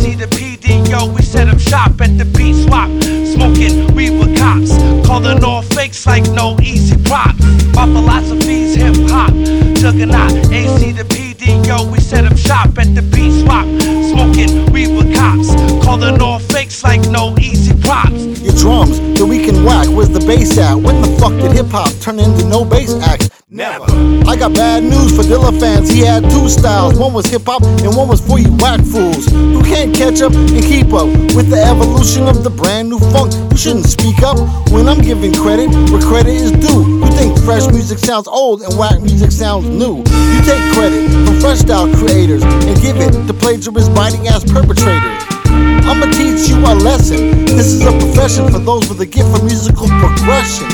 juggernaut, AC the PD, yo, we set up shop at the beat swap, smoking weed with cops, calling all fakes like no easy props. My philosophy's hip hop, juggernaut, AC the PD, yo, we set up shop at the beat swap, smoking weed with cops, calling all fakes like no easy props. Your drums that we can whack, where's the bass at? When the fuck did hip hop turn into no bass acts? Never. I got bad news for Dilla fans. He had two styles. One was hip hop and one was for you whack fools who can't catch up and keep up with the evolution of the brand new funk. You shouldn't speak up when I'm giving credit where credit is due. You think fresh music sounds old and whack music sounds new. You take credit from fresh style creators and give it to plagiarist biting ass perpetrators. I'ma teach you a lesson. This is a profession for those with a gift for musical progression.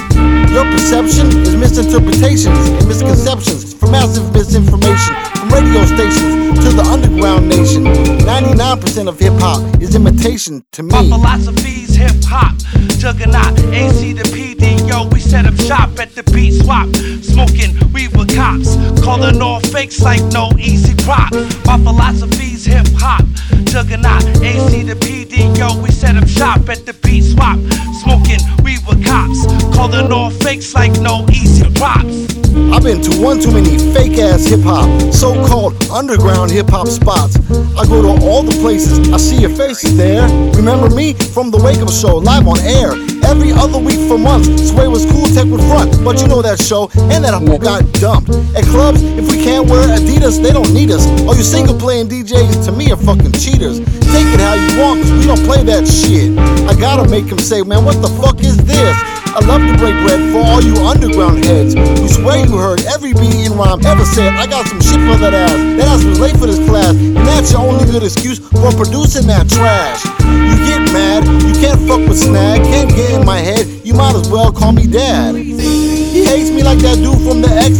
Your perception is misinterpretations and misconceptions for massive misinformation from radio stations to the underground nation. 99% of hip hop is imitation to me. My philosophy's hip hop, juggernaut, AC the PD, yo, we set up shop at the beat swap, smoking weed with cops, calling all fakes like no easy props. My philosophy's hip hop, juggernaut, AC the PD, yo, we set up shop at the beat swap, smoking weed with cops, calling all fakes like no easy props. I've been to one too many fake ass hip hop, so called underground hip hop spots. I go to all the places, I see your faces there. Remember me from the Wake Up Show, live on air. Every other week for months, Sway was cool, Tech would front. But you know that show, and that whole got dumped. At clubs, if we can't wear Adidas, they don't need us. All you single playing DJs to me are fucking cheaters. Take it how you want, cause we don't play that shit. I gotta make them say, man, what the fuck is this? I love to break bread for all you underground heads who swear you heard every beat and rhyme ever said. I got some shit for that ass. That ass was late for this class, and that's your only good excuse for producing that trash. You get mad, you can't fuck with Snag, can't get in my head, you might as well call me dad. He hates me like that dude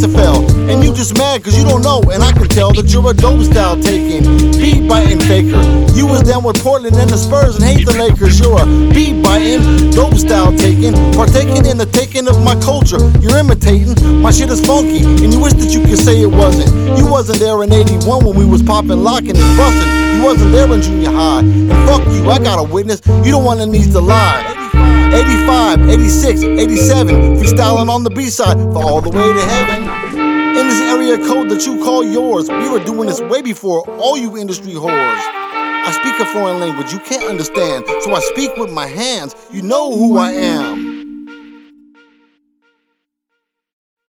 the XFL, and you just mad cause you don't know, and I can tell that you're a dope style taking, beat biting faker. You was down with Portland and the Spurs and hate the Lakers. You're a beat biting, dope style taking, partaking in the taking of my culture. You're imitating, my shit is funky, and you wish that you could say it wasn't. You wasn't there in 81 when we was popping, locking, and busting. You wasn't there in junior high. And fuck you, I got a witness, you one that needs to lie. 85, 86, 87, freestyling on the B-side for all the way to heaven. In this area code that you call yours, we were doing this way before all you industry whores. I speak a foreign language you can't understand, so I speak with my hands. You know who I am.